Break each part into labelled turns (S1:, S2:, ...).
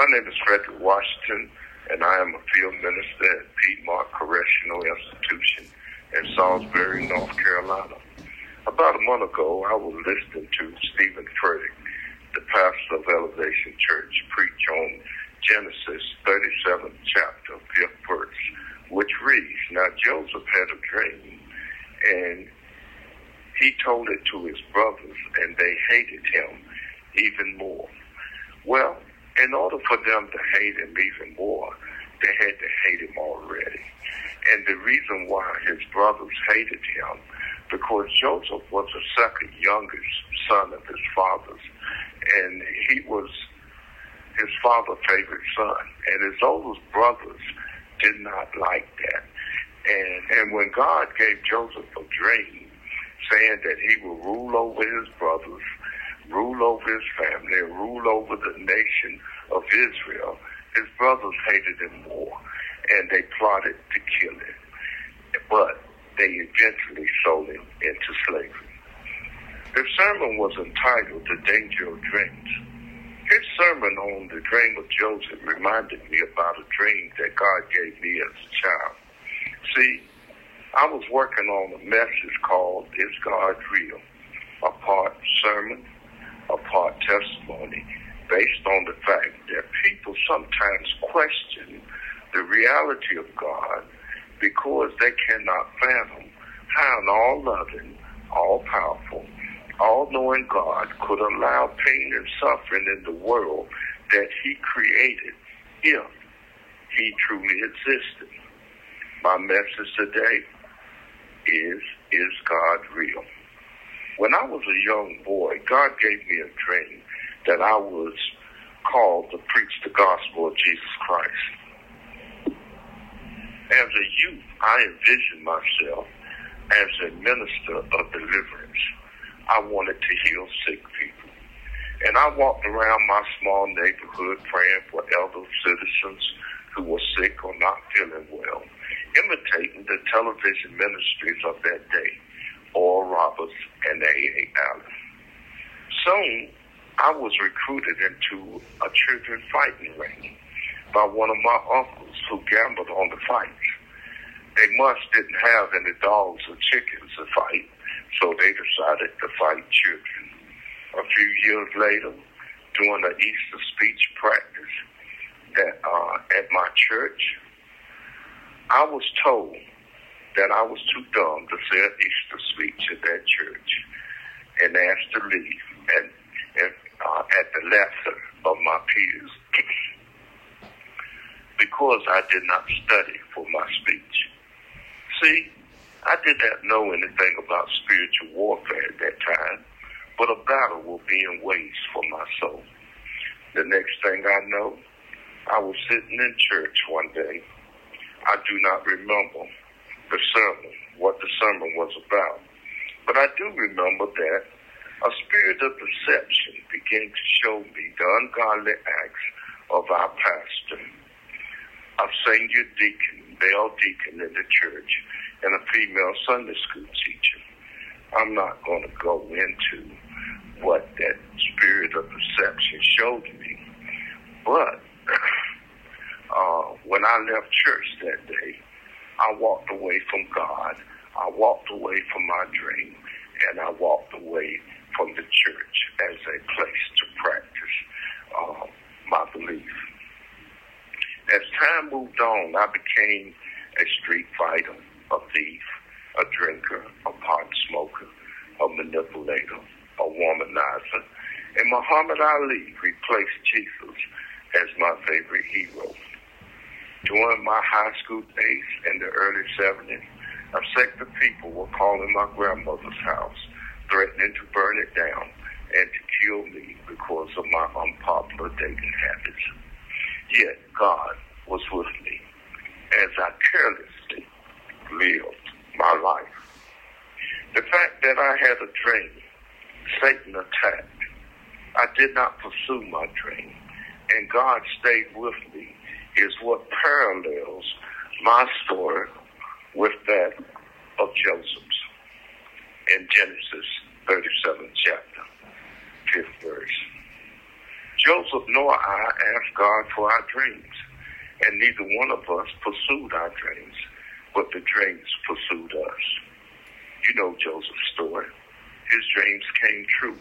S1: My name is Frederick Washington, and I am a field minister at Piedmont Correctional Institution in Salisbury, North Carolina. About a month ago, I was listening to Steven Furtick, the pastor of Elevation Church, preach on Genesis 37th chapter, 5th verse, which reads, Now Joseph had a dream, and he told it to his brothers, and they hated him even more. Well, in order for them to hate him even more, they had to hate him already. And the reason why his brothers hated him, because Joseph was the second youngest son of his father's, and he was his father's favorite son. And his oldest brothers did not like that. And and when God gave Joseph a dream, saying that he will rule over his brothers, rule over his family, rule over the nation of Israel, his brothers hated him more, and they plotted to kill him. But they eventually sold him into slavery. The sermon was entitled The Danger of Dreams. His sermon on the dream of Joseph reminded me about a dream that God gave me as a child. See, I was working on a message called Is God Real? A part sermon, a part testimony, based on the fact that people sometimes question the reality of God because they cannot fathom how an all-loving, all-powerful, all-knowing God could allow pain and suffering in the world that he created if he truly existed. My message today is, is God real? When I was a young boy, God gave me a dream that I was called to preach the gospel of Jesus Christ. As a youth, I envisioned myself as a minister of deliverance. I wanted to heal sick people. And I walked around my small neighborhood praying for elder citizens who were sick or not feeling well imitating the television ministries of that day, Oral Roberts and A.A. Allen. Soon, I was recruited into a children's fighting ring by one of my uncles who gambled on the fights. They must didn't have any dogs or chickens to fight, so they decided to fight children. A few years later, during an Easter speech practice that uh, at my church, I was told that I was too dumb to say an Easter speech at that church and asked to leave and, and at the lesser of my peers because I did not study for my speech. See, I did not know anything about spiritual warfare at that time, but a battle will be in waste for my soul. The next thing I know, I was sitting in church one day I do not remember the sermon, what the sermon was about. But I do remember that a spirit of deception began to show me the ungodly acts of our pastor, a senior deacon, male deacon in the church, and a female Sunday school teacher. I'm not going to go into what that spirit of deception showed me, but uh, when I left church that day, I walked away from God. I walked away from my dream, and I walked away from the church as a place to practice uh, my belief. As time moved on, I became a street fighter, a thief, a drinker, a pot smoker, a manipulator, a womanizer, and Muhammad Ali replaced Jesus as my favorite hero. During my high school days in the early 70s, a sect of people were calling my grandmother's house, threatening to burn it down and to kill me because of my unpopular dating habits. Yet God was with me as I carelessly lived my life. The fact that I had a dream, Satan attacked. I did not pursue my dream, and God stayed with me is what parallels my story with that of Joseph's in Genesis 37 chapter, 5th verse. Joseph nor I asked God for our dreams, and neither one of us pursued our dreams, but the dreams pursued us. You know Joseph's story. His dreams came true.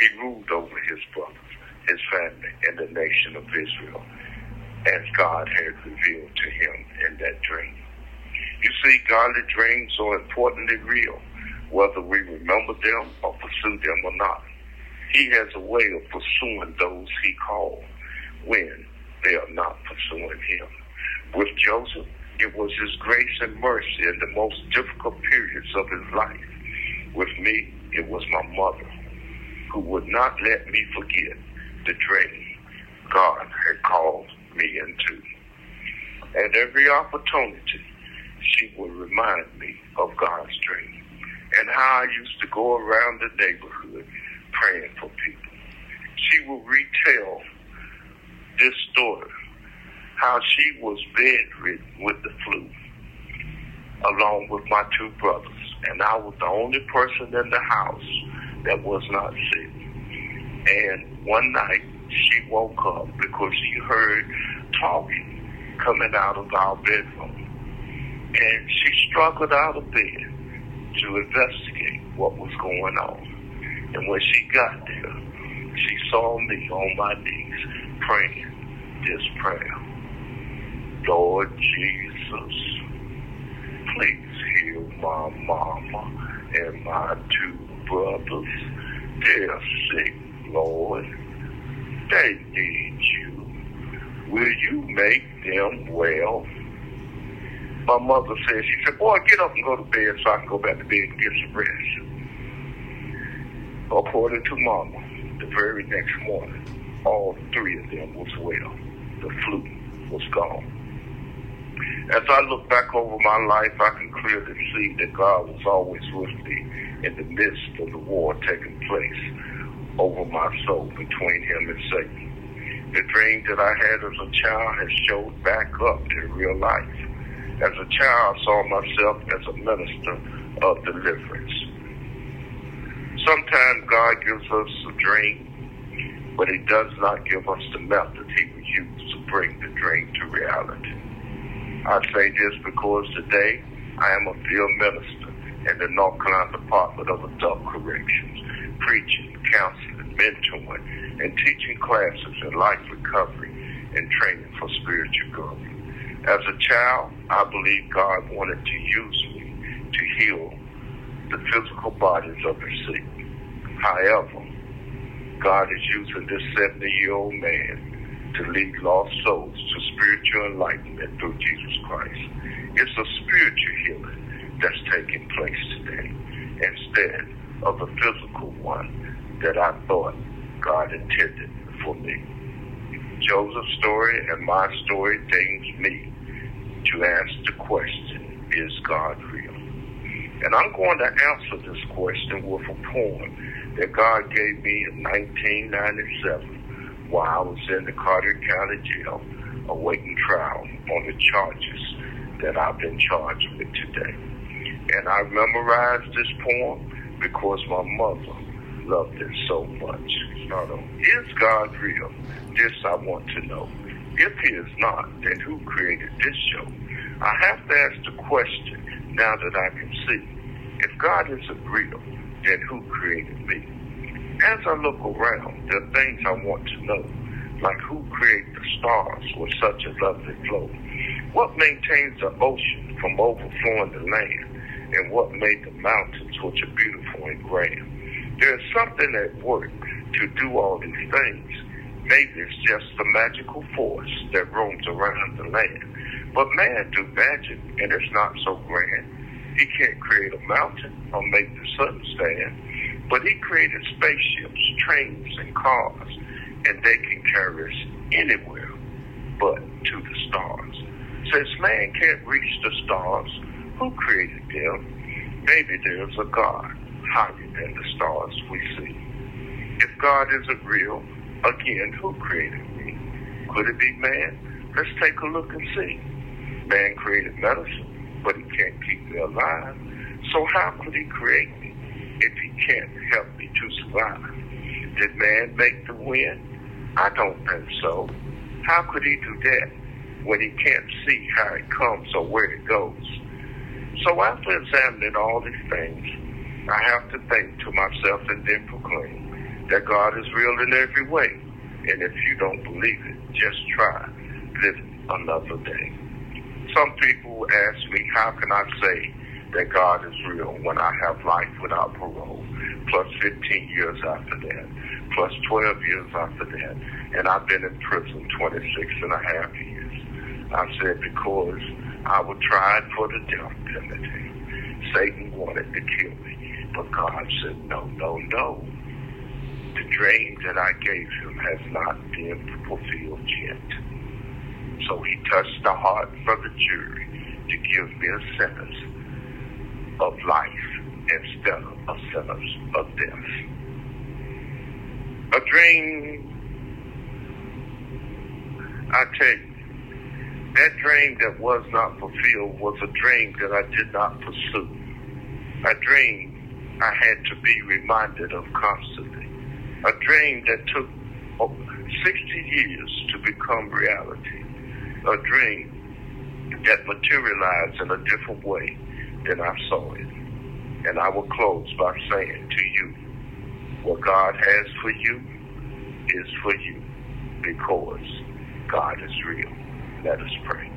S1: He ruled over his brothers, his family, and the nation of Israel, as God had revealed to him in that dream. You see, godly dreams are importantly real, whether we remember them or pursue them or not. He has a way of pursuing those he called when they are not pursuing him. With Joseph, it was his grace and mercy in the most difficult periods of his life. With me, it was my mother who would not let me forget the dream God had called me into. At every opportunity, she would remind me of God's dream and how I used to go around the neighborhood praying for people. She will retell this story, how she was bedridden with the flu, along with my two brothers. And I was the only person in the house that was not sick. And one night, she woke up because she heard talking coming out of our bedroom. And she struggled out of bed to investigate what was going on. And when she got there, she saw me on my knees praying this prayer. Lord Jesus, please heal my mama and my two brothers. They're sick, Lord. They need you. Will you make them well? My mother said, she said, boy, get up and go to bed so I can go back to bed and get some rest. According to Mama, the very next morning, all three of them was well. The flu was gone. As I look back over my life, I can clearly see that God was always with me in the midst of the war taking place over my soul between him and Satan. The dream that I had as a child has showed back up in real life. As a child, I saw myself as a minister of deliverance. Sometimes God gives us a dream, but he does not give us the method he will use to bring the dream to reality. I say this because today I am a field minister in the North Carolina Department of Adult Corrections, preaching, counseling, mentoring, and teaching classes in life recovery and training for spiritual growth. As a child, I believe God wanted to use me to heal the physical bodies of the sick. However, God is using this 70 year old man to lead lost souls to spiritual enlightenment through Jesus Christ. It's a spiritual healing that's taking place today instead of the physical one that I thought God intended for me. Joseph's story and my story brings me to ask the question, is God real? And I'm going to answer this question with a poem that God gave me in 1997 while I was in the Carter County Jail awaiting trial on the charges that I've been charged with today. And I memorized this poem because my mother loved it so much. Is God real? This I want to know. If he is not, then who created this show? I have to ask the question now that I can see. If God isn't real, then who created me? As I look around, there are things I want to know, like who created the stars with such a lovely flow? What maintains the ocean from overflowing the land? And what made the mountains which are beautiful and grand? There is something at work to do all these things. Maybe it's just the magical force that roams around the land. But man do magic, and it's not so grand. He can't create a mountain or make the sun stand, but he created spaceships, trains, and cars, and they can carry us anywhere but to the stars. Since man can't reach the stars, who created them? Maybe there's a God higher than the stars we see. If God isn't real, again, who created me? Could it be man? Let's take a look and see. Man created medicine, but he can't keep me alive. So how could he create me if he can't help me to survive? Did man make the wind? I don't think so. How could he do that when he can't see how it comes or where it goes? So after examining all these things, I have to think to myself and then proclaim that God is real in every way. And if you don't believe it, just try Live another day. Some people ask me, how can I say that God is real when I have life without parole, plus 15 years after that, plus 12 years after that, and I've been in prison 26 and a half years. I said, because I was tried for the death penalty. Satan wanted to kill me, but God said, no, no, no. The dream that I gave him has not been fulfilled yet. So he touched the heart for the jury to give me a sentence of life instead of a sentence of death. A dream, I tell you, that dream that was not fulfilled was a dream that I did not pursue. A dream I had to be reminded of constantly. A dream that took 60 years to become reality. A dream that materialized in a different way than I saw it. And I will close by saying to you, what God has for you is for you because God is real. Let us pray.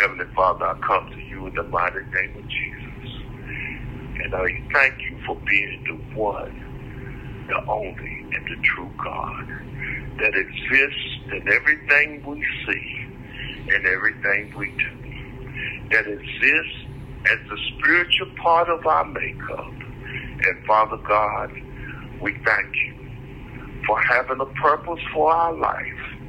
S1: Heavenly Father, I come to you in the mighty name of Jesus. And I thank you for being the one, the only, and the true God that exists in everything we see and everything we do. That exists as the spiritual part of our makeup. And Father God, we thank you for having a purpose for our life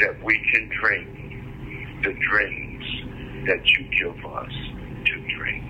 S1: that we can dream the dreams that you give us to dream.